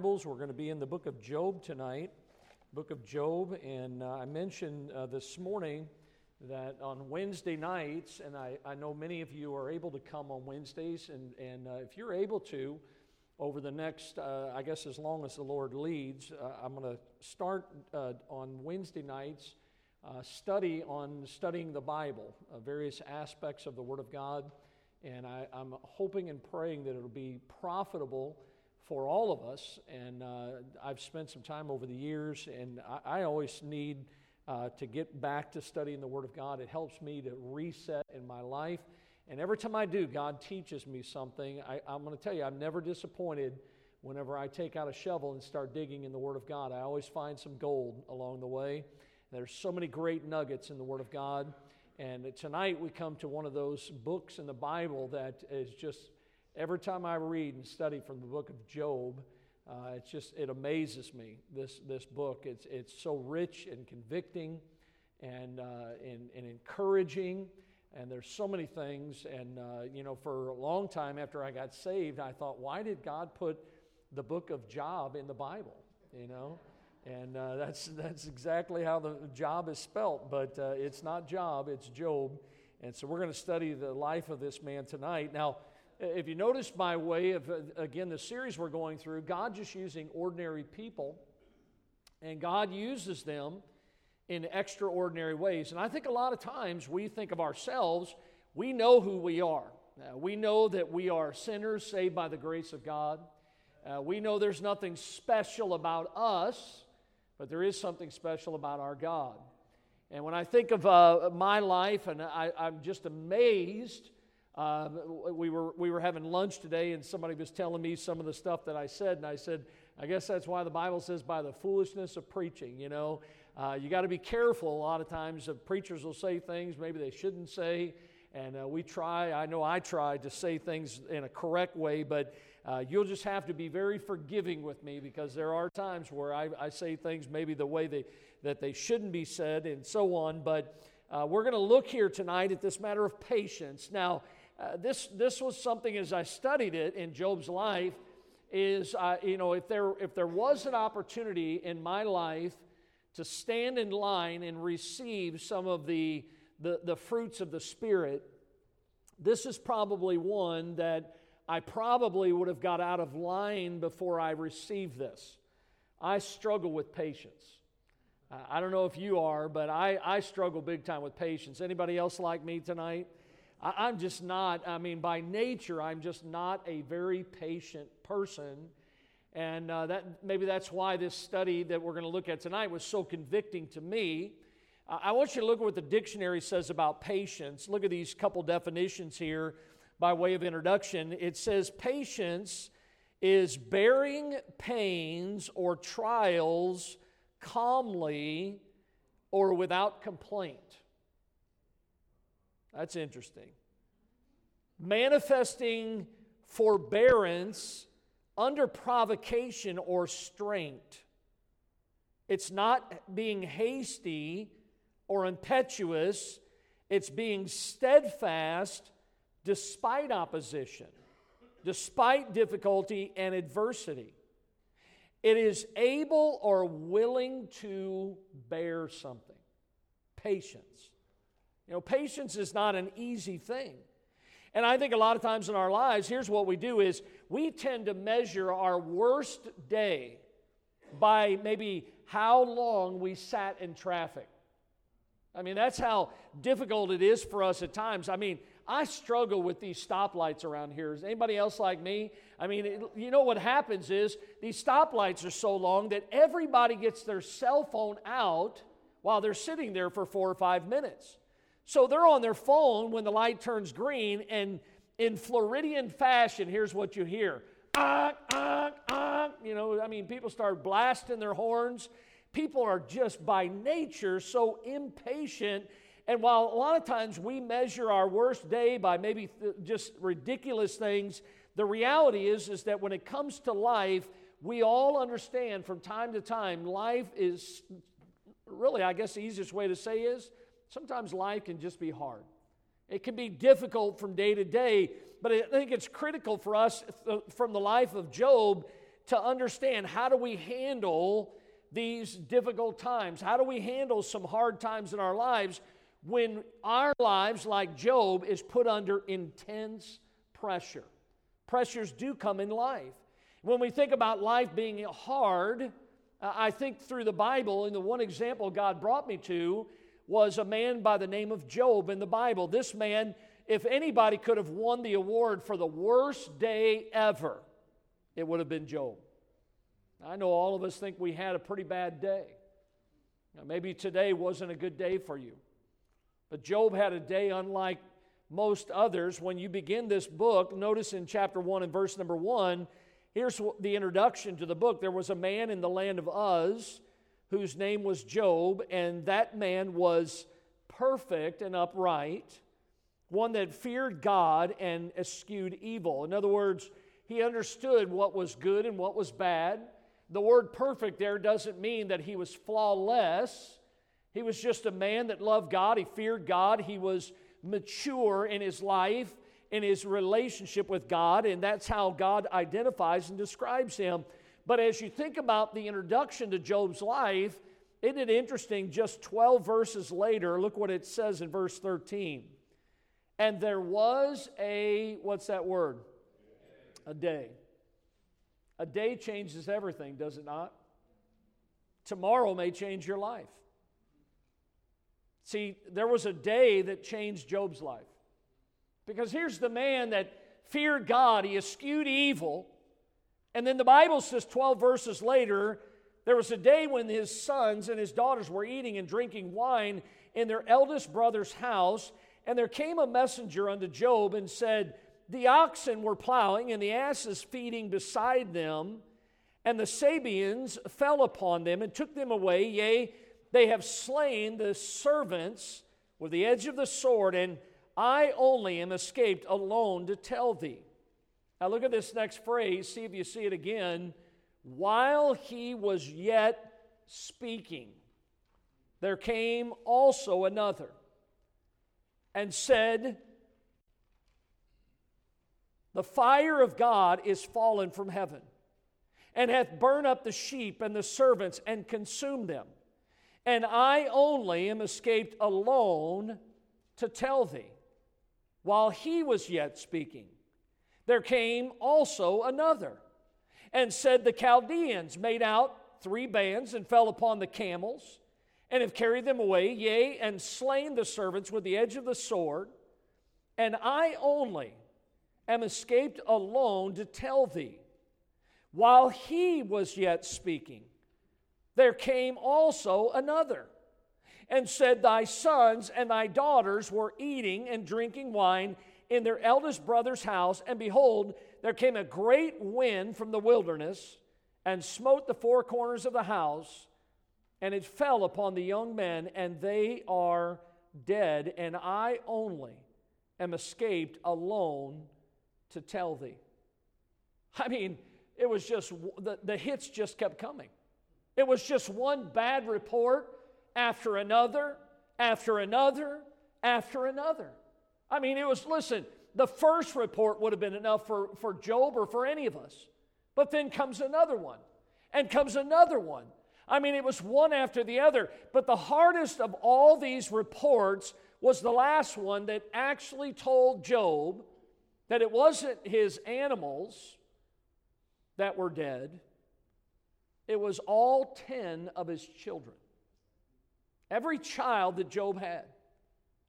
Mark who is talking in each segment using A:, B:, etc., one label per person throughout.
A: Bibles, we're going to be in the book of Job tonight. Book of Job, and uh, I mentioned uh, this morning that on Wednesday nights, and I, I know many of you are able to come on Wednesdays, and, and uh, if you're able to, over the next, uh, I guess, as long as the Lord leads, uh, I'm going to start uh, on Wednesday nights. study on studying the Bible, various aspects of the Word of God, and I, I'm hoping and praying that it'll be profitable for all of us. And uh, I've spent some time over the years, and I, I always need uh, to get back to studying the Word of God. It helps me to reset in my life. And every time I do, God teaches me something. I, I'm going to tell you, I'm never disappointed whenever I take out a shovel and start digging in the Word of God. I always find some gold along the way. There's so many great nuggets in the Word of God. And tonight we come to one of those books in the Bible that is just, every time I read and study from the book of Job, uh, it's just, it amazes me, this, this book. It's, it's so rich and convicting and, uh, and, and encouraging. And there's so many things. And, uh, you know, for a long time after I got saved, I thought, why did God put the book of Job in the Bible? You know? And uh, that's, that's exactly how the job is spelt, but uh, it's not job, it's Job. And so we're going to study the life of this man tonight. Now, if you notice my way of, uh, again, the series we're going through, God just using ordinary people, and God uses them in extraordinary ways. And I think a lot of times we think of ourselves, we know who we are. Uh, we know that we are sinners saved by the grace of God. Uh, we know there's nothing special about us. But there is something special about our God. And when I think of uh, my life, and I, am just amazed. Uh, we, were, we were having lunch today, and somebody was telling me some of the stuff that I said, and I said, I guess that's why the Bible says, by the foolishness of preaching. You know, uh, you got to be careful. A lot of times, uh, preachers will say things maybe they shouldn't say, and uh, we try. I know I try to say things in a correct way, but uh, you'll just have to be very forgiving with me because there are times where I, I say things maybe the way they, that they shouldn't be said and so on. But uh, we're going to look here tonight at this matter of patience. Now, uh, this, this was something as I studied it in Job's life is, uh, you know, if there, if there was an opportunity in my life to stand in line and receive some of the, the, the fruits of the Spirit, this is probably one that I probably would have got out of line before I received this. I struggle with patience. Uh, I don't know if you are, but I, I struggle big time with patience. Anybody else like me tonight? I, am just not, I mean, by nature, I'm just not a very patient person. And uh, that, maybe that's why this study that we're going to look at tonight was so convicting to me. Uh, I want you to look at what the dictionary says about patience. Look at these couple definitions here by way of introduction, it says patience is bearing pains or trials calmly or without complaint. That's interesting. Manifesting forbearance under provocation or straint. It's not being hasty or impetuous, it's being steadfast despite opposition, despite difficulty and adversity. It is able or willing to bear something. Patience. You know, patience is not an easy thing. And I think a lot of times in our lives, here's what we do is we tend to measure our worst day by maybe how long we sat in traffic. I mean, that's how difficult it is for us at times. I mean, I struggle with these stoplights around here. Is anybody else like me? I mean, it, you know what happens is these stoplights are so long that everybody gets their cell phone out while they're sitting there for four or five minutes. So they're on their phone when the light turns green, and in Floridian fashion, here's what you hear. Ah, ah, ah. You know, I mean, people start blasting their horns. People are just by nature so impatient and while a lot of times we measure our worst day by maybe th- just ridiculous things, the reality is, is that when it comes to life, we all understand from time to time, life is really, I guess the easiest way to say is sometimes life can just be hard. It can be difficult from day to day, but I think it's critical for us from the life of Job to understand how do we handle these difficult times? How do we handle some hard times in our lives when our lives, like Job, is put under intense pressure? Pressures do come in life. When we think about life being hard, uh, I think through the Bible, and the one example God brought me to was a man by the name of Job in the Bible. This man, if anybody could have won the award for the worst day ever, it would have been Job. I know all of us think we had a pretty bad day. Now, maybe today wasn't a good day for you. But Job had a day unlike most others. When you begin this book, notice in chapter 1 and verse number 1, here's the introduction to the book. There was a man in the land of Uz whose name was Job, and that man was perfect and upright, one that feared God and eschewed evil. In other words, he understood what was good and what was bad. The word perfect there doesn't mean that he was flawless. He was just a man that loved God. He feared God. He was mature in his life, in his relationship with God, and that's how God identifies and describes him. But as you think about the introduction to Job's life, isn't it interesting? Just 12 verses later, look what it says in verse 13. And there was a, what's that word? A day. A day changes everything, does it not? Tomorrow may change your life. See, there was a day that changed Job's life. Because here's the man that feared God, he eschewed evil. And then the Bible says 12 verses later, there was a day when his sons and his daughters were eating and drinking wine in their eldest brother's house. And there came a messenger unto Job and said, the oxen were plowing and the asses feeding beside them, and the Sabeans fell upon them and took them away. Yea, they have slain the servants with the edge of the sword, and I only am escaped alone to tell thee. Now look at this next phrase, see if you see it again. While he was yet speaking, there came also another and said, the fire of God is fallen from heaven, and hath burned up the sheep and the servants, and consumed them. And I only am escaped alone to tell thee. While he was yet speaking, there came also another, and said, The Chaldeans made out three bands, and fell upon the camels, and have carried them away, yea, and slain the servants with the edge of the sword. And I only am escaped alone to tell thee. While he was yet speaking, there came also another and said, Thy sons and thy daughters were eating and drinking wine in their eldest brother's house, and behold, there came a great wind from the wilderness and smote the four corners of the house, and it fell upon the young men, and they are dead, and I only am escaped alone to tell thee. I mean, it was just, the, the hits just kept coming. It was just one bad report after another, after another, after another. I mean, it was, listen, the first report would have been enough for, for Job or for any of us. But then comes another one, and comes another one. I mean, it was one after the other. But the hardest of all these reports was the last one that actually told Job that it wasn't his animals that were dead, it was all 10 of his children. Every child that Job had.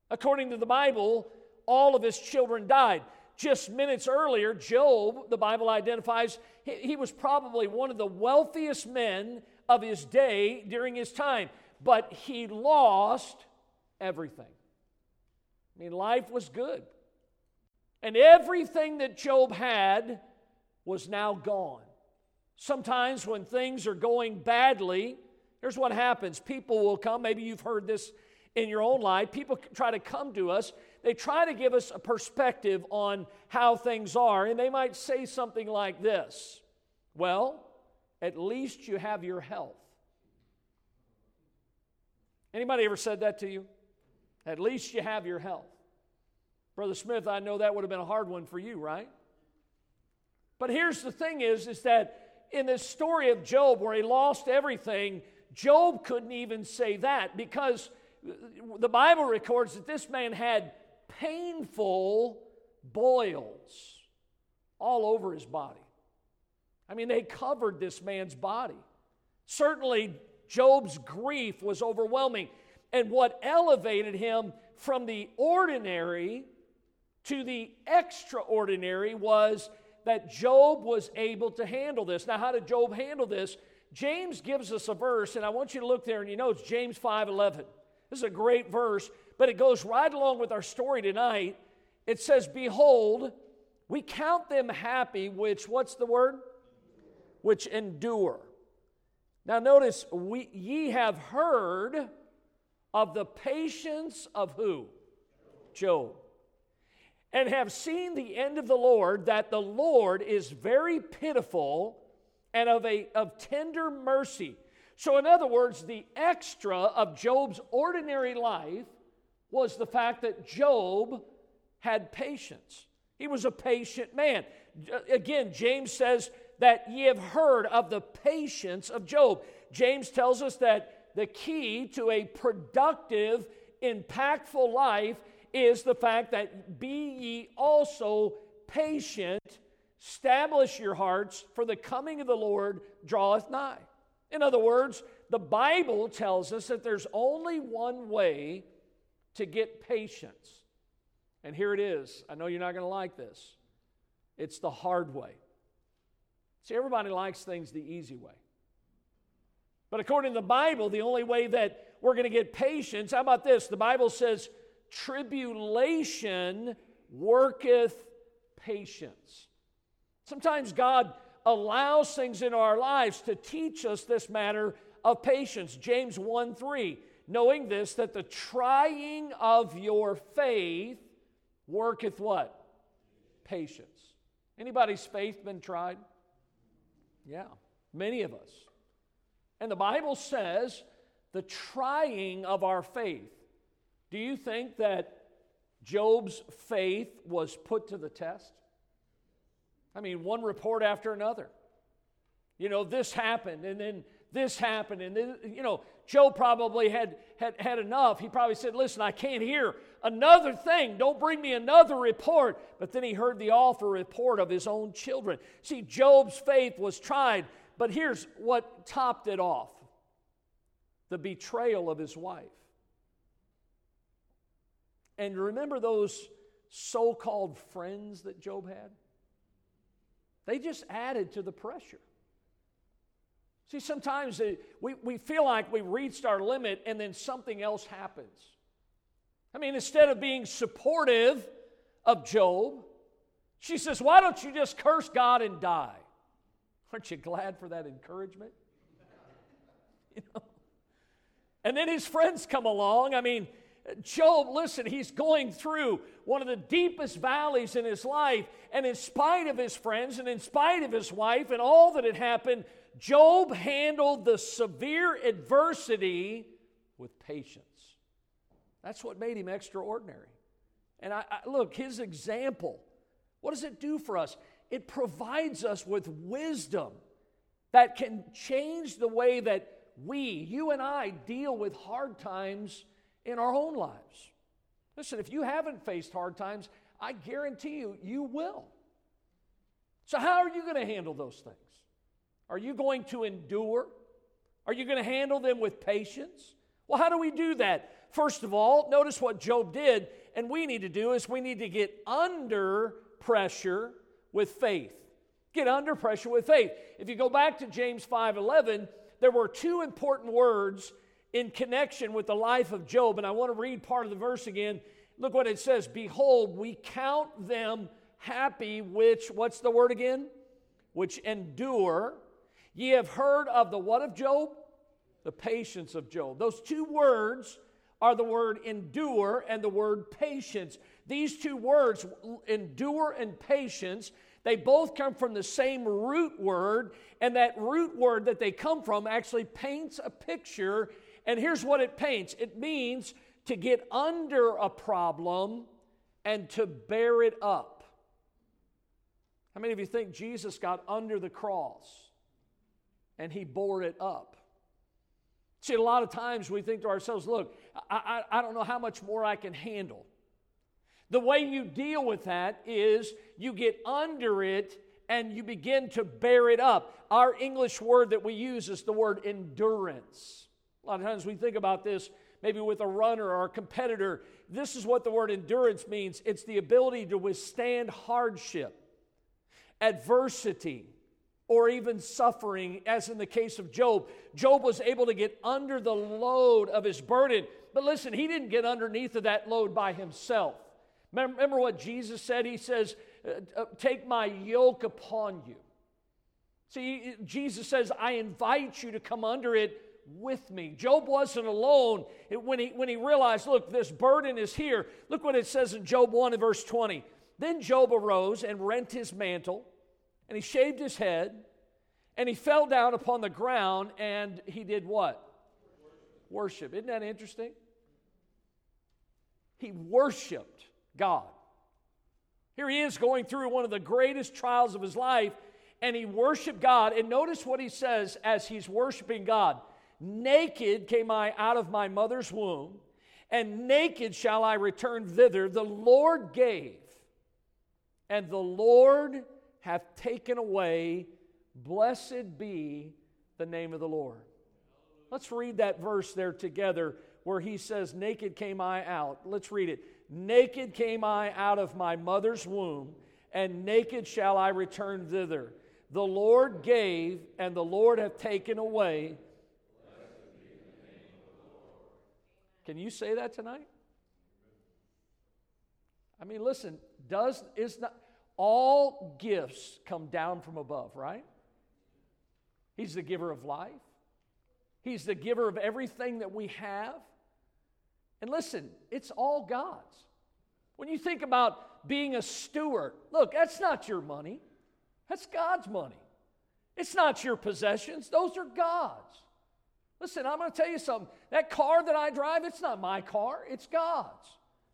A: According to the Bible, all of his children died. Just minutes earlier, Job, the Bible identifies, he, he was probably one of the wealthiest men of his day during his time, but he lost everything. I mean, life was good. And everything that Job had was now gone. Sometimes when things are going badly, here's what happens people will come. Maybe you've heard this in your own life. People try to come to us, they try to give us a perspective on how things are, and they might say something like this Well, at least you have your health. Anybody ever said that to you? At least you have your health. Brother Smith, I know that would have been a hard one for you, right? But here's the thing is, is that in this story of Job where he lost everything, Job couldn't even say that because the Bible records that this man had painful boils all over his body. I mean, they covered this man's body. Certainly, Job's grief was overwhelming. And what elevated him from the ordinary to the extraordinary was that Job was able to handle this. Now, how did Job handle this? James gives us a verse, and I want you to look there and you know it's James 5 11. This is a great verse, but it goes right along with our story tonight. It says, Behold, we count them happy, which, what's the word? Which endure. Now, notice, we, ye have heard of the patience of who? Job and have seen the end of the Lord, that the Lord is very pitiful and of, a, of tender mercy. So, in other words, the extra of Job's ordinary life was the fact that Job had patience. He was a patient man. Again, James says that ye have heard of the patience of Job. James tells us that the key to a productive, impactful life is the fact that be ye also patient, establish your hearts, for the coming of the Lord draweth nigh. In other words, the Bible tells us that there's only one way to get patience. And here it is. I know you're not going to like this. It's the hard way. See, everybody likes things the easy way. But according to the Bible, the only way that we're going to get patience, how about this? The Bible says, tribulation worketh patience. Sometimes God allows things in our lives to teach us this matter of patience. James 1 3, knowing this, that the trying of your faith worketh what? Patience. Anybody's faith been tried? Yeah, many of us. And the Bible says the trying of our faith do you think that Job's faith was put to the test? I mean, one report after another. You know, this happened, and then this happened, and then, you know, Job probably had, had, had enough. He probably said, Listen, I can't hear another thing. Don't bring me another report. But then he heard the awful report of his own children. See, Job's faith was tried, but here's what topped it off the betrayal of his wife. And remember those so called friends that Job had? They just added to the pressure. See, sometimes we, we feel like we reached our limit and then something else happens. I mean, instead of being supportive of Job, she says, Why don't you just curse God and die? Aren't you glad for that encouragement? You know? And then his friends come along. I mean, Job, listen, he's going through one of the deepest valleys in his life, and in spite of his friends and in spite of his wife and all that had happened, Job handled the severe adversity with patience. That's what made him extraordinary. And I, I, look, his example, what does it do for us? It provides us with wisdom that can change the way that we, you and I, deal with hard times in our own lives. Listen, if you haven't faced hard times, I guarantee you, you will. So, how are you going to handle those things? Are you going to endure? Are you going to handle them with patience? Well, how do we do that? First of all, notice what Job did, and we need to do is we need to get under pressure with faith. Get under pressure with faith. If you go back to James 5:11, there were two important words in connection with the life of Job. And I want to read part of the verse again. Look what it says Behold, we count them happy, which, what's the word again? Which endure. Ye have heard of the what of Job? The patience of Job. Those two words are the word endure and the word patience. These two words, endure and patience, they both come from the same root word, and that root word that they come from actually paints a picture and here's what it paints it means to get under a problem and to bear it up. How many of you think Jesus got under the cross and he bore it up. See, a lot of times we think to ourselves, look, I, I, I don't know how much more I can handle. The way you deal with that is you get under it and you begin to bear it up. Our English word that we use is the word endurance. A lot of times we think about this maybe with a runner or a competitor. This is what the word endurance means it's the ability to withstand hardship, adversity, or even suffering, as in the case of Job. Job was able to get under the load of his burden. But listen, he didn't get underneath of that load by himself. Remember what Jesus said? He says, uh, uh, Take my yoke upon you. See, Jesus says, I invite you to come under it with me. Job wasn't alone when he, when he realized, look, this burden is here. Look what it says in Job 1 and verse 20. Then Job arose and rent his mantle, and he shaved his head, and he fell down upon the ground, and he did what? Worship. Isn't that interesting? He worshiped God. Here he is going through one of the greatest trials of his life, and he worshiped God. And notice what he says as he's worshiping God Naked came I out of my mother's womb, and naked shall I return thither. The Lord gave, and the Lord hath taken away. Blessed be the name of the Lord. Let's read that verse there together where he says, Naked came I out. Let's read it. Naked came I out of my mother's womb, and naked shall I return thither. The Lord gave, and the Lord hath taken away. Can you say that tonight? I mean, listen, does is not all gifts come down from above, right? He's the giver of life. He's the giver of everything that we have. And listen, it's all God's. When you think about being a steward, look, that's not your money, that's God's money. It's not your possessions, those are God's. Listen, I'm going to tell you something. That car that I drive, it's not my car, it's God's.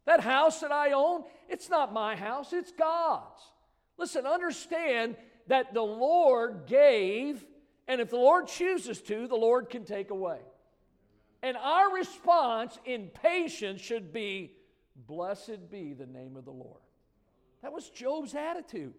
A: That house that I own, it's not my house, it's God's. Listen, understand that the Lord gave, and if the Lord chooses to, the Lord can take away. And our response in patience should be, Blessed be the name of the Lord. That was Job's attitude.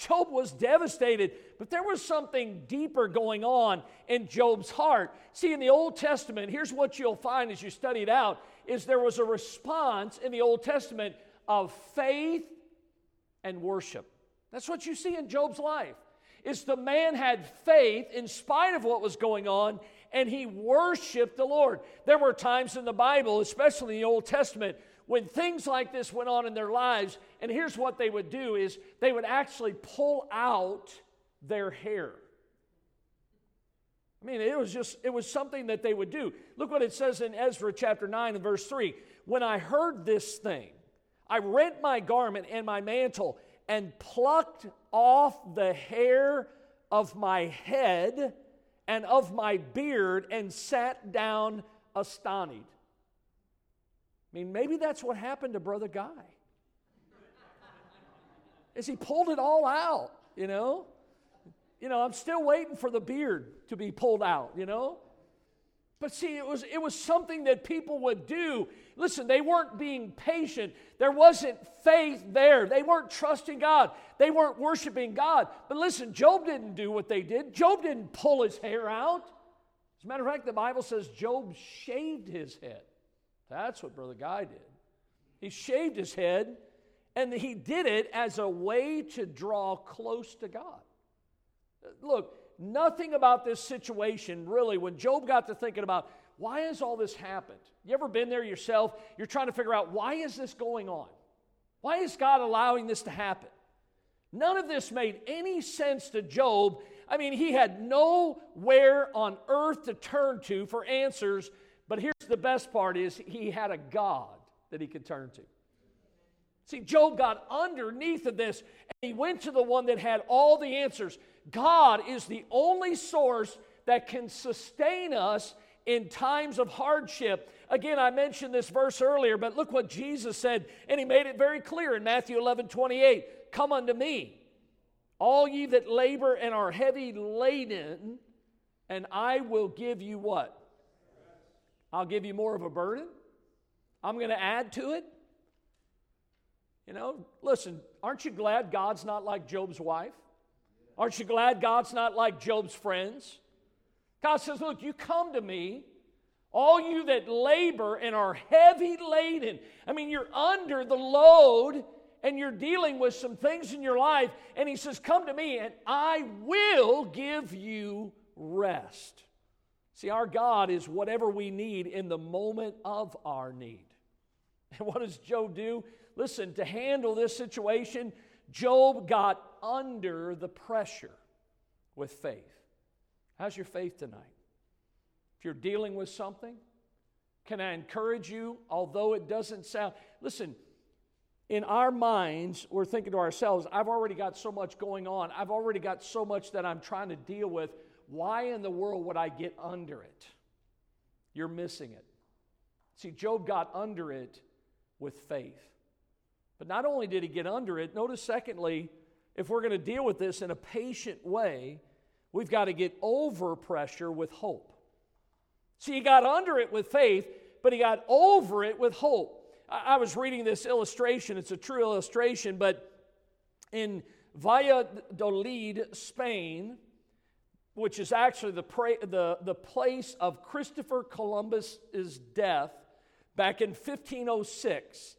A: Job was devastated, but there was something deeper going on in Job's heart. See, in the Old Testament, here's what you'll find as you study it out is there was a response in the Old Testament of faith and worship. That's what you see in Job's life. Is the man had faith in spite of what was going on and he worshiped the Lord. There were times in the Bible, especially in the Old Testament, when things like this went on in their lives, and here's what they would do is they would actually pull out their hair. I mean, it was just, it was something that they would do. Look what it says in Ezra chapter 9 and verse 3. When I heard this thing, I rent my garment and my mantle and plucked off the hair of my head and of my beard and sat down astonished. I mean, maybe that's what happened to Brother Guy. Is he pulled it all out, you know? You know, I'm still waiting for the beard to be pulled out, you know? But see, it was, it was something that people would do. Listen, they weren't being patient. There wasn't faith there. They weren't trusting God. They weren't worshiping God. But listen, Job didn't do what they did. Job didn't pull his hair out. As a matter of fact, the Bible says Job shaved his head. That's what Brother Guy did. He shaved his head, and he did it as a way to draw close to God. Look, nothing about this situation really, when Job got to thinking about why has all this happened? You ever been there yourself? You're trying to figure out why is this going on? Why is God allowing this to happen? None of this made any sense to Job. I mean, he had nowhere on earth to turn to for answers, but here's the best part is he had a God that he could turn to. See, Job got underneath of this and he went to the one that had all the answers. God is the only source that can sustain us in times of hardship. Again, I mentioned this verse earlier, but look what Jesus said, and he made it very clear in Matthew 11 28 Come unto me, all ye that labor and are heavy laden, and I will give you what? I'll give you more of a burden. I'm going to add to it. You know, listen, aren't you glad God's not like Job's wife? Aren't you glad God's not like Job's friends? God says, Look, you come to me, all you that labor and are heavy laden. I mean, you're under the load and you're dealing with some things in your life. And He says, Come to me and I will give you rest. See, our God is whatever we need in the moment of our need. And what does Job do? Listen, to handle this situation, Job got under the pressure with faith. How's your faith tonight? If you're dealing with something, can I encourage you, although it doesn't sound, listen, in our minds, we're thinking to ourselves, I've already got so much going on. I've already got so much that I'm trying to deal with. Why in the world would I get under it? You're missing it. See, Job got under it with faith. But not only did he get under it, notice secondly, if we're going to deal with this in a patient way, we've got to get over pressure with hope. See, he got under it with faith, but he got over it with hope. I, was reading this illustration, it's a true illustration, but in Valladolid, Spain, which is actually the, pra- the, the place of Christopher Columbus's death back in 1506,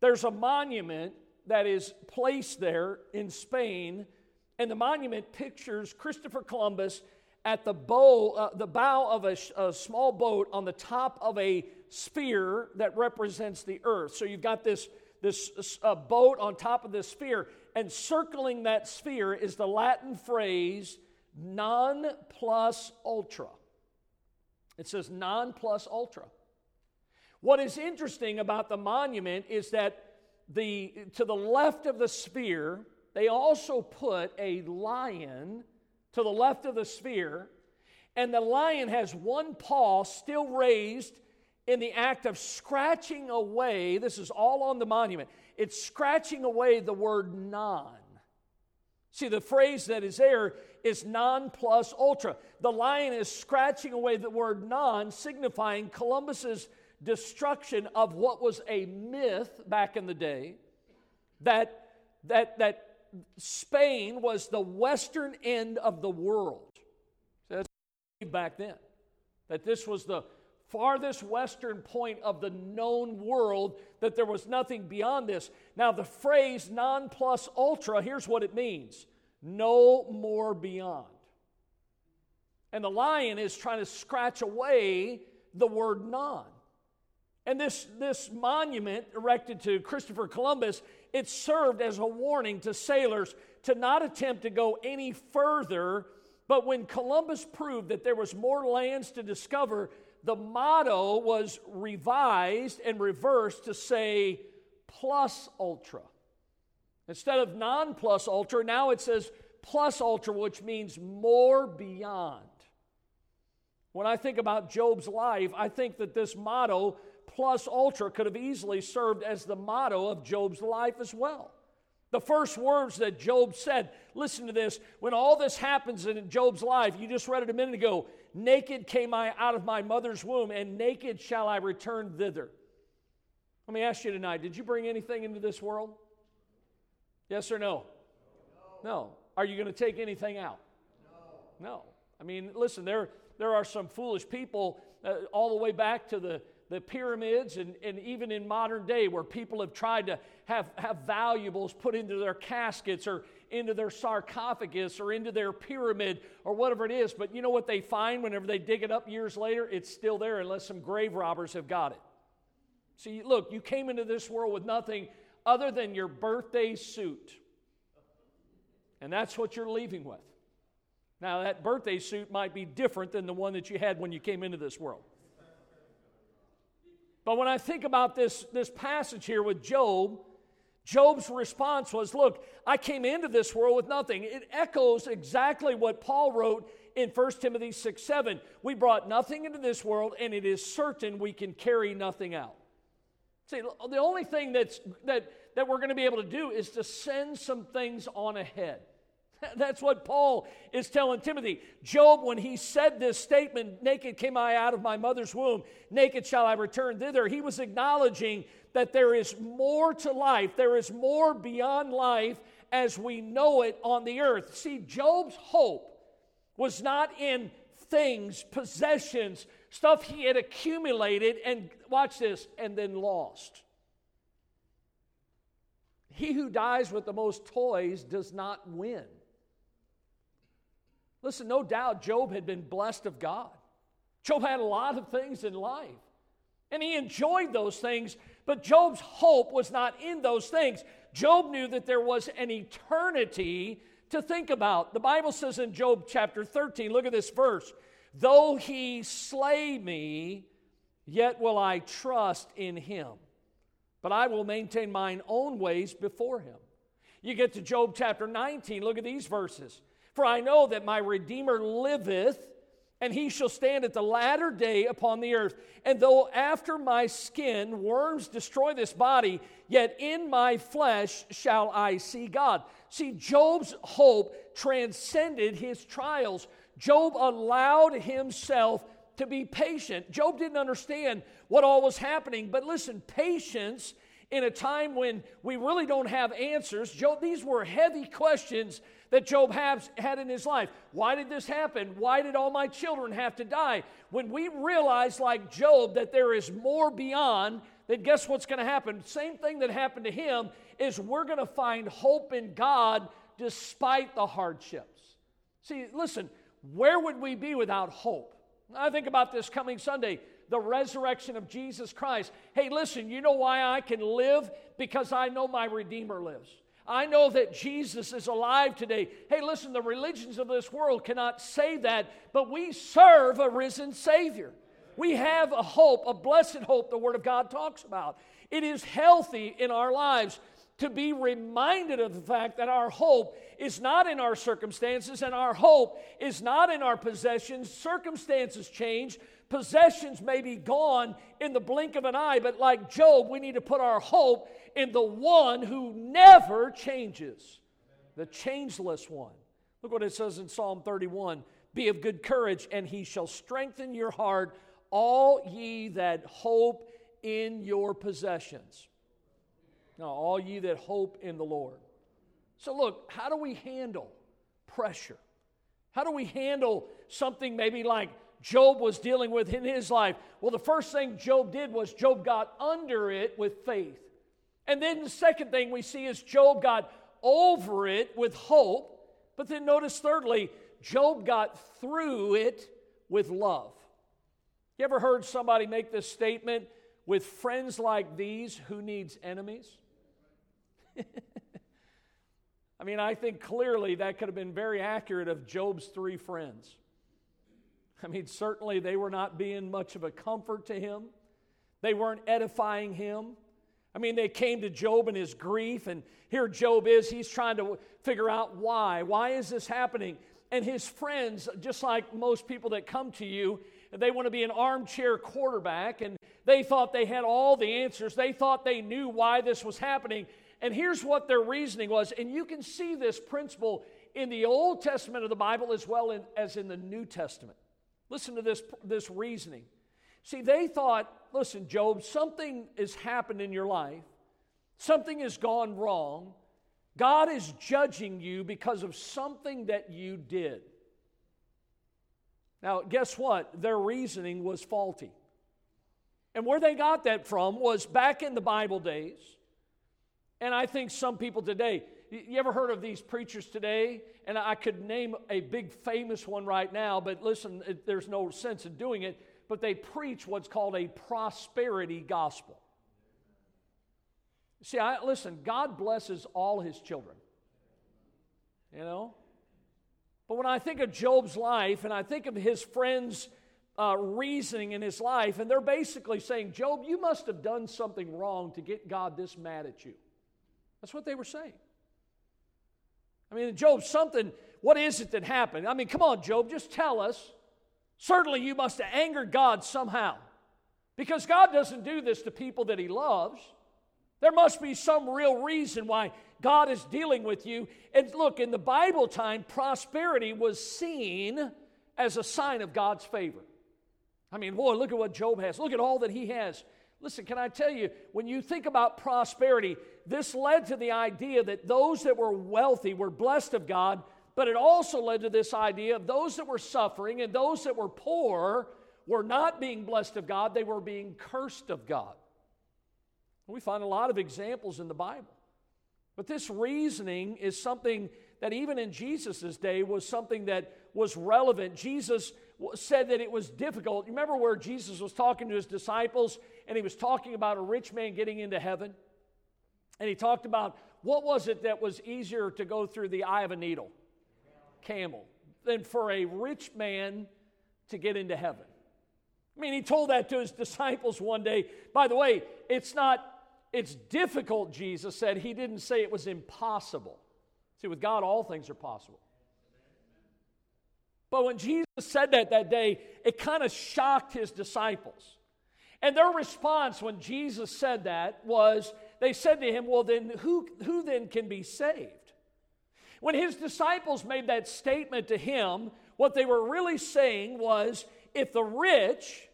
A: there's a monument that is placed there in Spain, and the monument pictures Christopher Columbus at the bow, uh, the bow of a, a, small boat on the top of a sphere that represents the earth. So you've got this, this uh, boat on top of this sphere, and circling that sphere is the Latin phrase non plus ultra. It says non plus ultra. What is interesting about the monument is that the, to the left of the sphere, they also put a lion to the left of the sphere, and the lion has one paw still raised in the act of scratching away. This is all on the monument. It's scratching away the word non. See, the phrase that is there is non plus ultra. The lion is scratching away the word non, signifying Columbus's destruction of what was a myth back in the day that, that, that Spain was the western end of the world. That's back then. That this was the farthest western point of the known world, that there was nothing beyond this. Now, the phrase non plus ultra, here's what it means no more beyond. And the lion is trying to scratch away the word non. And this, this monument erected to Christopher Columbus, it served as a warning to sailors to not attempt to go any further. But when Columbus proved that there was more lands to discover, the motto was revised and reversed to say plus ultra. Instead of non plus ultra, now it says plus ultra, which means more beyond. When I think about Job's life, I think that this motto plus ultra could have easily served as the motto of Job's life as well. The first words that Job said, listen to this, when all this happens in Job's life, you just read it a minute ago, naked came I out of my mother's womb, and naked shall I return thither. Let me ask you tonight, did you bring anything into this world? Yes or no? No. no. Are you going to take anything out? No. No. I mean, listen, there, there are some foolish people uh, all the way back to the the pyramids and, and even in modern day where people have tried to have, have valuables put into their caskets or into their sarcophagus or into their pyramid or whatever it is. But you know what they find whenever they dig it up years later? It's still there unless some grave robbers have got it. See, look, you came into this world with nothing other than your birthday suit. And that's what you're leaving with. Now, that birthday suit might be different than the one that you had when you came into this world. But when I think about this, this passage here with Job, Job's response was, Look, I came into this world with nothing. It echoes exactly what Paul wrote in 1 Timothy 6 7. We brought nothing into this world, and it is certain we can carry nothing out. See, the only thing that's, that, that we're going to be able to do is to send some things on ahead. That's what Paul is telling Timothy. Job, when he said this statement, naked came I out of my mother's womb, naked shall I return thither, he was acknowledging that there is more to life, there is more beyond life as we know it on the earth. See, Job's hope was not in things, possessions, stuff he had accumulated and, watch this, and then lost. He who dies with the most toys does not win. Listen, no doubt Job had been blessed of God. Job had a lot of things in life, and he enjoyed those things, but Job's hope was not in those things. Job knew that there was an eternity to think about. The Bible says in Job chapter 13, look at this verse Though he slay me, yet will I trust in him, but I will maintain mine own ways before him. You get to Job chapter 19, look at these verses. For I know that my Redeemer liveth, and he shall stand at the latter day upon the earth. And though after my skin worms destroy this body, yet in my flesh shall I see God. See, Job's hope transcended his trials. Job allowed himself to be patient. Job didn't understand what all was happening, but listen, patience in a time when we really don't have answers. Job, these were heavy questions that Job has, had in his life. Why did this happen? Why did all my children have to die? When we realize, like Job, that there is more beyond, then guess what's going to happen? Same thing that happened to him is we're going to find hope in God despite the hardships. See, listen, where would we be without hope? I think about this coming Sunday the resurrection of Jesus Christ. Hey, listen, you know why I can live? Because I know my Redeemer lives. I know that Jesus is alive today. Hey, listen, the religions of this world cannot say that, but we serve a risen Savior. We have a hope, a blessed hope, the Word of God talks about. It is healthy in our lives to be reminded of the fact that our hope is not in our circumstances and our hope is not in our possessions. Circumstances change, possessions may be gone in the blink of an eye, but like Job, we need to put our hope in the one who never changes, the changeless one. Look what it says in Psalm 31 Be of good courage, and he shall strengthen your heart, all ye that hope in your possessions. Now, all ye that hope in the Lord. So, look, how do we handle pressure? How do we handle something maybe like Job was dealing with in his life? Well, the first thing Job did was Job got under it with faith. And then the second thing we see is Job got over it with hope. But then notice, thirdly, Job got through it with love. You ever heard somebody make this statement? With friends like these, who needs enemies? I mean, I think clearly that could have been very accurate of Job's three friends. I mean, certainly they were not being much of a comfort to him, they weren't edifying him. I mean, they came to Job in his grief, and here Job is. He's trying to figure out why. Why is this happening? And his friends, just like most people that come to you, they want to be an armchair quarterback, and they thought they had all the answers. They thought they knew why this was happening. And here's what their reasoning was. And you can see this principle in the Old Testament of the Bible as well in, as in the New Testament. Listen to this, this reasoning. See, they thought, listen, Job, something has happened in your life, something has gone wrong. God is judging you because of something that you did. Now, guess what? Their reasoning was faulty. And where they got that from was back in the Bible days. And I think some people today, you ever heard of these preachers today? And I could name a big famous one right now, but listen, there's no sense in doing it but they preach what's called a prosperity gospel. See, I, listen, God blesses all his children. You know? But when I think of Job's life and I think of his friends' uh, reasoning in his life, and they're basically saying, Job, you must have done something wrong to get God this mad at you. That's what they were saying. I mean, Job, something, what is it that happened? I mean, come on, Job, just tell us. Certainly, you must have angered God somehow. Because God doesn't do this to people that He loves. There must be some real reason why God is dealing with you. And look, in the Bible time, prosperity was seen as a sign of God's favor. I mean, boy, look at what Job has. Look at all that he has. Listen, can I tell you, when you think about prosperity, this led to the idea that those that were wealthy were blessed of God, but it also led to this idea of those that were suffering and those that were poor were not being blessed of God, they were being cursed of God. We find a lot of examples in the Bible. But this reasoning is something that even in Jesus' day was something that was relevant. Jesus said that it was difficult. You remember where Jesus was talking to his disciples and he was talking about a rich man getting into heaven? And he talked about what was it that was easier to go through the eye of a needle? Camel. Than for a rich man to get into heaven. I mean, he told that to his disciples one day. By the way, it's not, it's difficult, Jesus said. He didn't say it was impossible. See, with God, all things are possible. But when Jesus said that that day, it kind of shocked his disciples. And their response when Jesus said that was they said to him, Well, then who, who then can be saved? When his disciples made that statement to him, what they were really saying was if the rich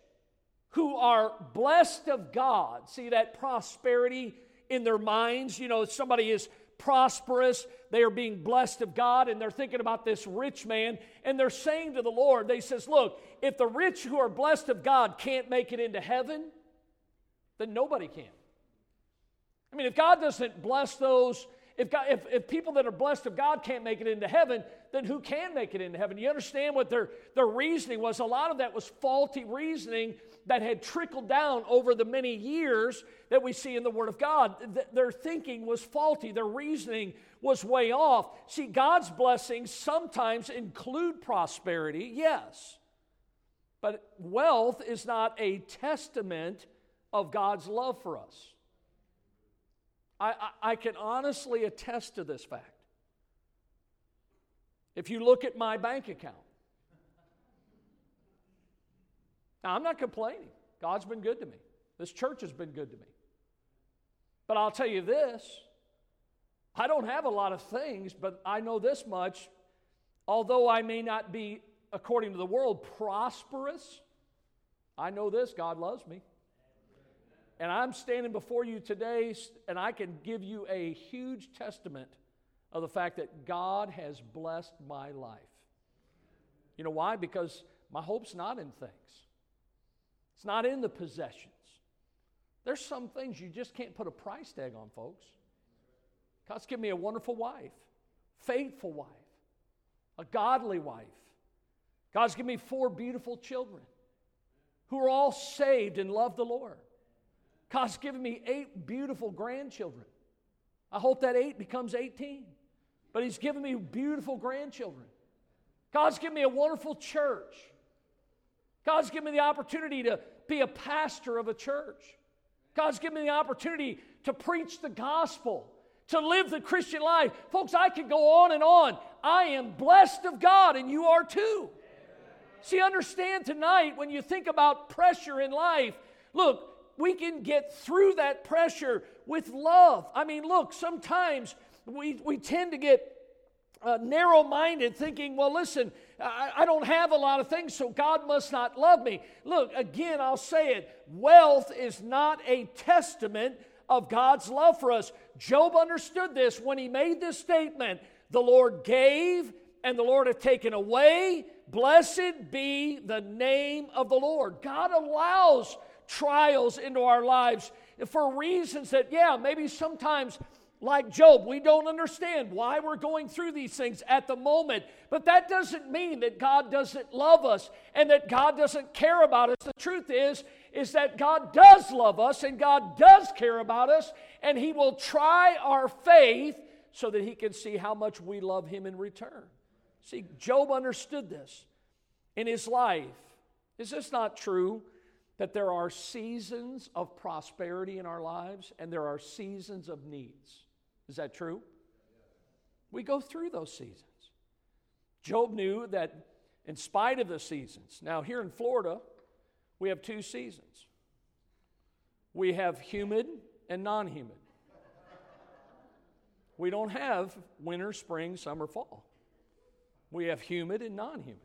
A: who are blessed of God, see that prosperity in their minds, you know, somebody is prosperous, they are being blessed of God, and they're thinking about this rich man, and they're saying to the Lord, they says, Look, if the rich who are blessed of God can't make it into heaven, then nobody can. I mean, if God doesn't bless those if, God, if, if people that are blessed of God can't make it into heaven, then who can make it into heaven? You understand what their, their reasoning was? A lot of that was faulty reasoning that had trickled down over the many years that we see in the Word of God. Th- their thinking was faulty, their reasoning was way off. See, God's blessings sometimes include prosperity, yes, but wealth is not a testament of God's love for us. I, I, I can honestly attest to this fact. If you look at my bank account, now I'm not complaining. God's been good to me. This church has been good to me. But I'll tell you this I don't have a lot of things, but I know this much. Although I may not be, according to the world, prosperous, I know this God loves me. And I'm standing before you today, and I can give you a huge testament of the fact that God has blessed my life. You know why? Because my hope's not in things, it's not in the possessions. There's some things you just can't put a price tag on, folks. God's given me a wonderful wife, faithful wife, a godly wife. God's given me four beautiful children who are all saved and love the Lord. God's given me eight beautiful grandchildren. I hope that eight becomes 18. But He's given me beautiful grandchildren. God's given me a wonderful church. God's given me the opportunity to be a pastor of a church. God's given me the opportunity to preach the gospel, to live the Christian life. Folks, I could go on and on. I am blessed of God, and you are too. See, understand tonight when you think about pressure in life, look, we can get through that pressure with love. I mean, look, sometimes we, we tend to get uh, narrow minded, thinking, well, listen, I, I don't have a lot of things, so God must not love me. Look, again, I'll say it wealth is not a testament of God's love for us. Job understood this when he made this statement The Lord gave, and the Lord hath taken away. Blessed be the name of the Lord. God allows trials into our lives for reasons that, yeah, maybe sometimes like Job, we don't understand why we're going through these things at the moment. But that doesn't mean that God doesn't love us and that God doesn't care about us. The truth is, is that God does love us and God does care about us, and He will try our faith so that He can see how much we love Him in return. See, Job understood this in his life. Is this not true? That there are seasons of prosperity in our lives and there are seasons of needs. Is that true? We go through those seasons. Job knew that in spite of the seasons, now here in Florida, we have two seasons we have humid and non humid. We don't have winter, spring, summer, fall. We have humid and non humid.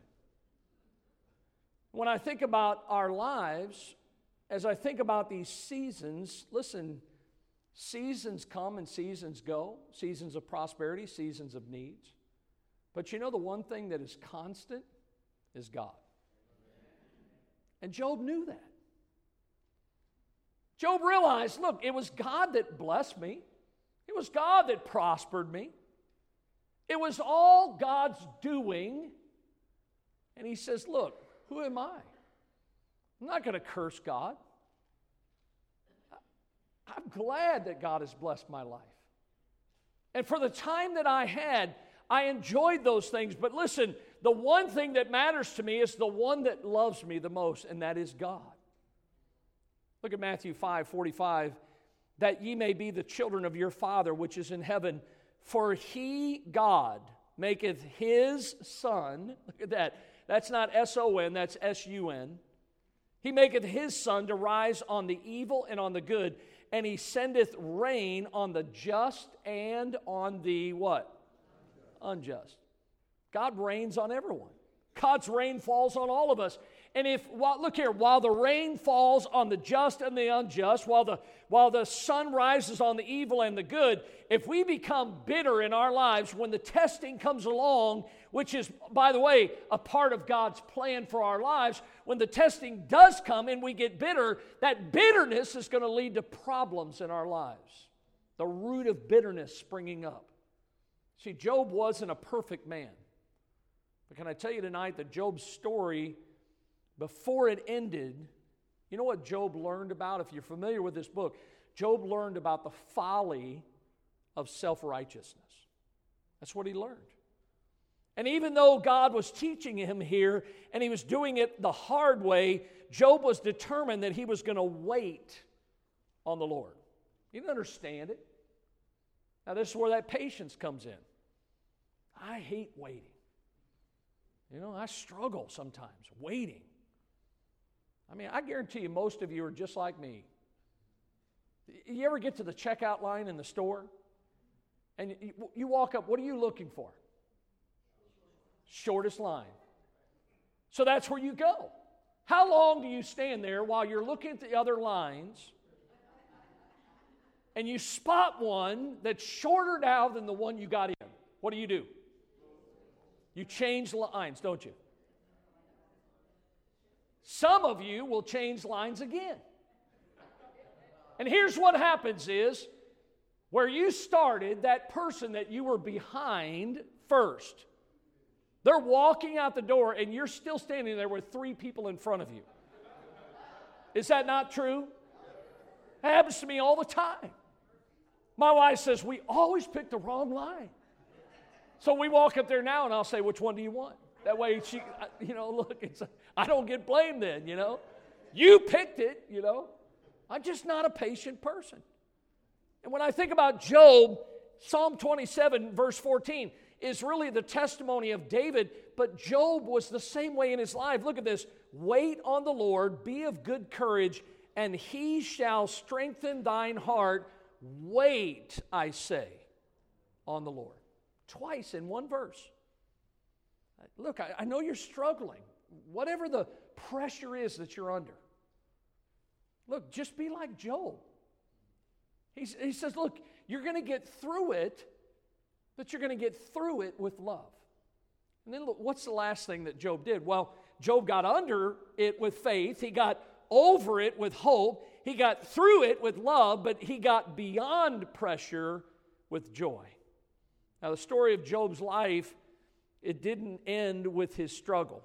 A: When I think about our lives, as I think about these seasons, listen, seasons come and seasons go, seasons of prosperity, seasons of needs. But you know, the one thing that is constant is God. And Job knew that. Job realized look, it was God that blessed me, it was God that prospered me, it was all God's doing. And he says, Look, who am I? I'm not going to curse God. I'm glad that God has blessed my life. And for the time that I had, I enjoyed those things. But listen, the one thing that matters to me is the one that loves me the most, and that is God. Look at Matthew 5 45. That ye may be the children of your Father which is in heaven. For he, God, maketh his Son, look at that. That's not S O N, that's S U N. He maketh his sun to rise on the evil and on the good, and he sendeth rain on the just and on the what? Unjust. God rains on everyone. God's rain falls on all of us. And if, well, look here, while the rain falls on the just and the unjust, while the, while the sun rises on the evil and the good, if we become bitter in our lives when the testing comes along, which is, by the way, a part of God's plan for our lives, when the testing does come and we get bitter, that bitterness is going to lead to problems in our lives. The root of bitterness springing up. See, Job wasn't a perfect man. But can I tell you tonight that Job's story before it ended, you know what Job learned about? If you're familiar with this book, Job learned about the folly of self righteousness. That's what he learned. And even though God was teaching him here and he was doing it the hard way, Job was determined that he was going to wait on the Lord. You didn't understand it. Now, this is where that patience comes in. I hate waiting. You know, I struggle sometimes waiting. I mean, I guarantee you, most of you are just like me. You ever get to the checkout line in the store? And you, you walk up, what are you looking for? Shortest line. So that's where you go. How long do you stand there while you're looking at the other lines and you spot one that's shorter now than the one you got in? What do you do? You change lines, don't you? Some of you will change lines again. And here's what happens is where you started, that person that you were behind first, they're walking out the door and you're still standing there with three people in front of you. Is that not true? It happens to me all the time. My wife says, We always pick the wrong line. So we walk up there now and I'll say, Which one do you want? That way, she, you know, look, it's, I don't get blamed then, you know. You picked it, you know. I'm just not a patient person. And when I think about Job, Psalm 27, verse 14, is really the testimony of David, but Job was the same way in his life. Look at this wait on the Lord, be of good courage, and he shall strengthen thine heart. Wait, I say, on the Lord. Twice in one verse. Look, I, I know you're struggling, whatever the pressure is that you're under. Look, just be like Job. He's, he says, Look, you're going to get through it, but you're going to get through it with love. And then look, what's the last thing that Job did? Well, Job got under it with faith, he got over it with hope, he got through it with love, but he got beyond pressure with joy. Now, the story of Job's life it didn't end with his struggle.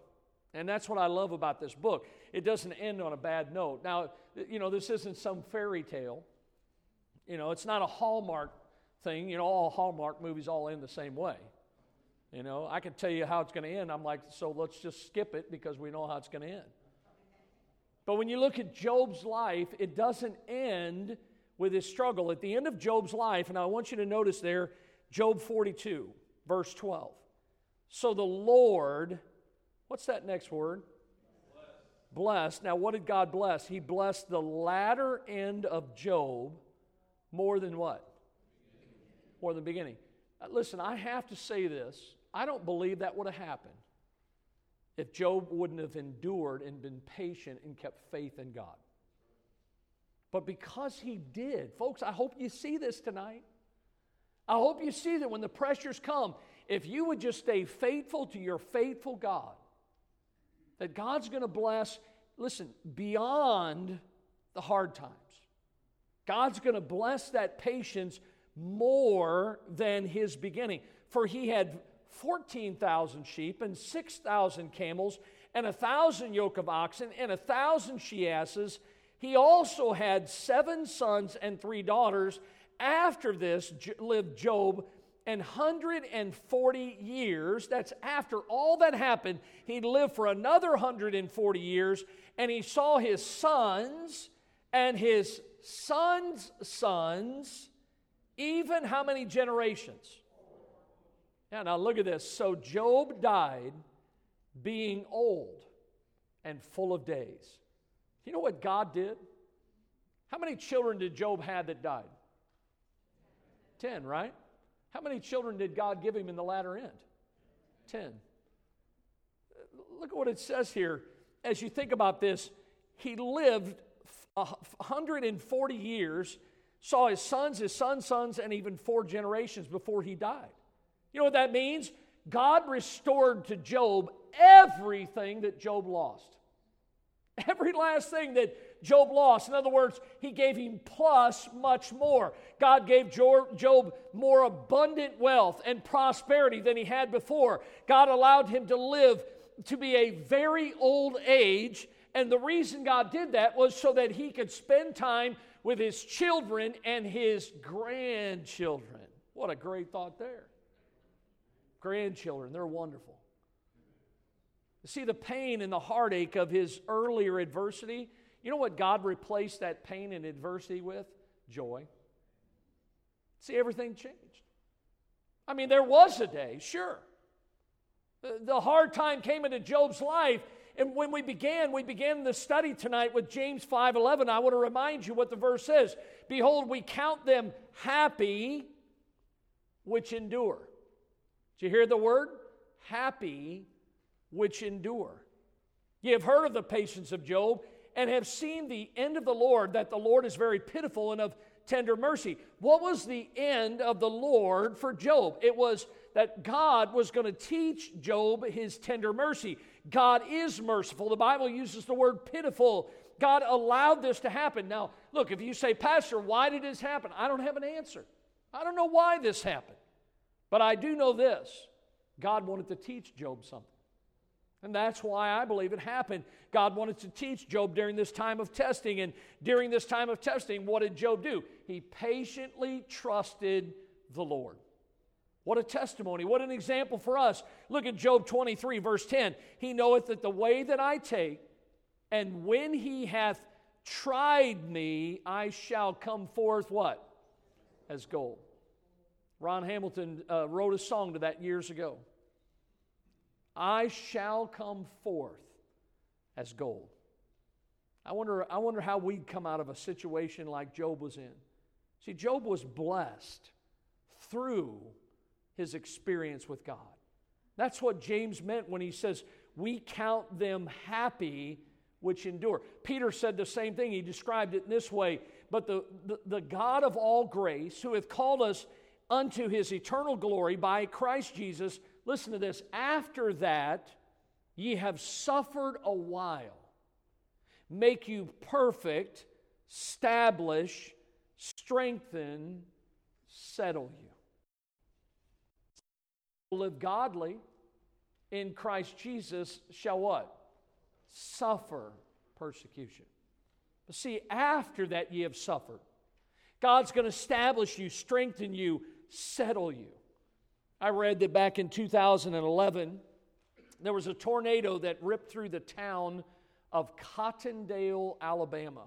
A: And that's what I love about this book. It doesn't end on a bad note. Now, you know, this isn't some fairy tale. You know, it's not a Hallmark thing. You know, all Hallmark movies all end the same way. You know, I can tell you how it's going to end. I'm like, so let's just skip it because we know how it's going to end. But when you look at Job's life, it doesn't end with his struggle. At the end of Job's life, and I want you to notice there, Job 42, verse 12. So the Lord, what's that next word? Blessed. blessed. Now, what did God bless? He blessed the latter end of Job more than what? more than the beginning. Uh, listen, I have to say this. I don't believe that would have happened if Job wouldn't have endured and been patient and kept faith in God. But because he did, folks, I hope you see this tonight. I hope you see that when the pressures come, if you would just stay faithful to your faithful God, that God's going to bless, listen, beyond the hard times. God's going to bless that patience more than his beginning. For he had 14,000 sheep and 6,000 camels and a thousand yoke of oxen and a thousand she asses. He also had seven sons and three daughters. After this lived Job an 140 years. That's after all that happened. He lived for another 140 years, and he saw his sons and his sons' sons, even how many generations? Yeah, now look at this. So Job died being old and full of days. You know what God did? How many children did Job have that died? Ten, right? How many children did God give him in the latter end? Ten. Look at what it says here. As you think about this, he lived 140 years, saw his sons, his sons' sons, and even four generations before he died. You know what that means? God restored to Job everything that Job lost. Every last thing that Job lost. In other words, he gave him plus much more. God gave Job more abundant wealth and prosperity than he had before. God allowed him to live to be a very old age. And the reason God did that was so that he could spend time with his children and his grandchildren. What a great thought there grandchildren, they're wonderful. See the pain and the heartache of his earlier adversity. You know what God replaced that pain and adversity with? Joy. See, everything changed. I mean, there was a day, sure. The, hard time came into Job's life, and when we began, we began the study tonight with James 5:11. I want to remind you what the verse says. Behold, we count them happy which endure. Did you hear the word? Happy which endure. You have heard of the patience of Job and have seen the end of the Lord, that the Lord is very pitiful and of tender mercy. What was the end of the Lord for Job? It was that God was going to teach Job his tender mercy. God is merciful. The Bible uses the word pitiful. God allowed this to happen. Now, look, if you say, Pastor, why did this happen? I don't have an answer. I don't know why this happened. But I do know this God wanted to teach Job something. And that's why I believe it happened. God wanted to teach Job during this time of testing. And during this time of testing, what did Job do? He patiently trusted the Lord. What a testimony. What an example for us. Look at Job 23, verse 10. He knoweth that the way that I take, and when he hath tried me, I shall come forth what? As gold. Ron Hamilton uh, wrote a song to that years ago. I shall come forth as gold. I wonder, I wonder how we'd come out of a situation like Job was in. See, Job was blessed through his experience with God. That's what James meant when he says, We count them happy which endure. Peter said the same thing. He described it in this way But the, the, the God of all grace, who hath called us unto his eternal glory by Christ Jesus. Listen to this. After that, ye have suffered a while, make you perfect, establish, strengthen, settle you. Live godly in Christ Jesus shall what? Suffer persecution. But see, after that ye have suffered, God's going to establish you, strengthen you, settle you. I read that back in 2011, there was a tornado that ripped through the town of Cottondale, Alabama.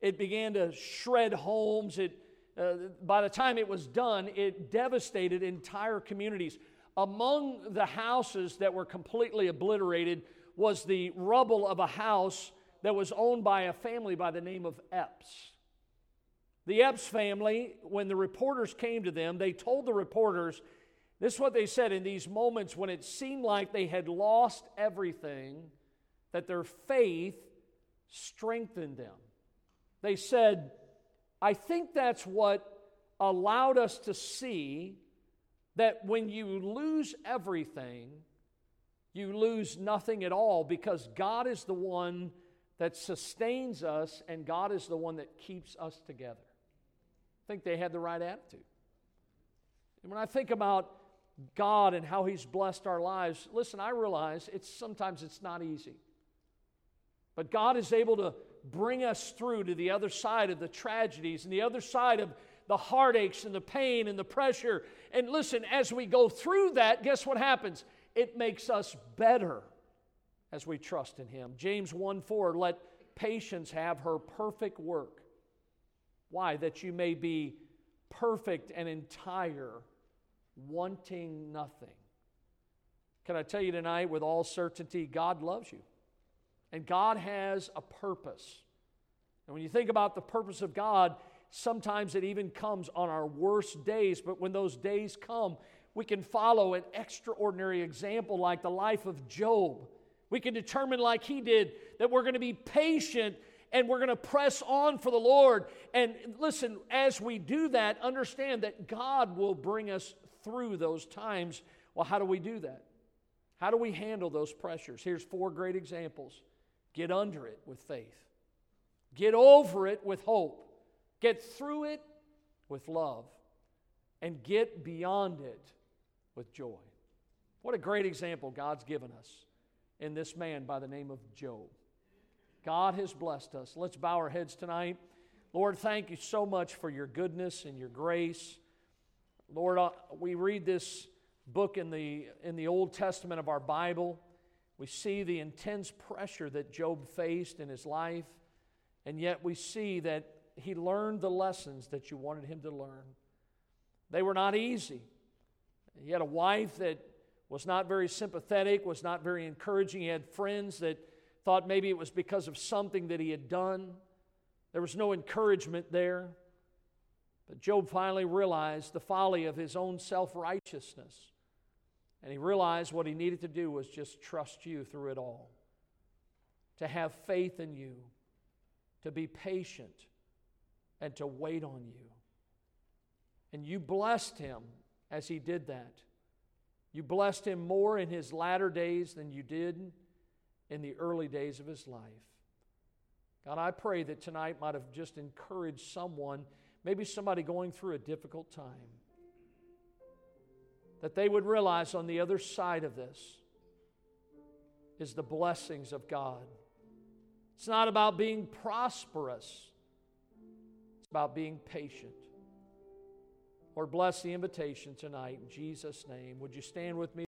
A: It began to shred homes. It, uh, by the time it was done, it devastated entire communities. Among the houses that were completely obliterated was the rubble of a house that was owned by a family by the name of Epps. The Epps family, when the reporters came to them, they told the reporters this is what they said in these moments when it seemed like they had lost everything, that their faith strengthened them. They said, I think that's what allowed us to see that when you lose everything, you lose nothing at all because God is the one that sustains us and God is the one that keeps us together. I think they had the right attitude. And when I think about God and how He's blessed our lives, listen, I realize it's sometimes it's not easy. But God is able to bring us through to the other side of the tragedies and the other side of the heartaches and the pain and the pressure. And listen, as we go through that, guess what happens? It makes us better as we trust in Him. James 1 4, let patience have her perfect work. Why? That you may be perfect and entire, wanting nothing. Can I tell you tonight with all certainty, God loves you. And God has a purpose. And when you think about the purpose of God, sometimes it even comes on our worst days. But when those days come, we can follow an extraordinary example like the life of Job. We can determine, like he did, that we're going to be patient and we're going to press on for the Lord. And listen, as we do that, understand that God will bring us through those times. Well, how do we do that? How do we handle those pressures? Here's four great examples. Get under it with faith. Get over it with hope. Get through it with love. And get beyond it with joy. What a great example God's given us in this man by the name of Job. God has blessed us. Let's bow our heads tonight. Lord, thank you so much for your goodness and your grace. Lord, uh, we read this book in the, in the Old Testament of our Bible. We see the intense pressure that Job faced in his life, and yet we see that he learned the lessons that you wanted him to learn. They were not easy. He had a wife that was not very sympathetic, was not very encouraging. He had friends that thought maybe it was because of something that he had done. There was no encouragement there. But Job finally realized the folly of his own self righteousness. And he realized what he needed to do was just trust you through it all, to have faith in you, to be patient, and to wait on you. And you blessed him as he did that. You blessed him more in his latter days than you did in the early days of his life. God, I pray that tonight might have just encouraged someone, maybe somebody going through a difficult time that they would realize on the other side of this is the blessings of God. It's not about being prosperous, it's about being patient. Lord, bless the invitation tonight in Jesus' name. Would you stand with me?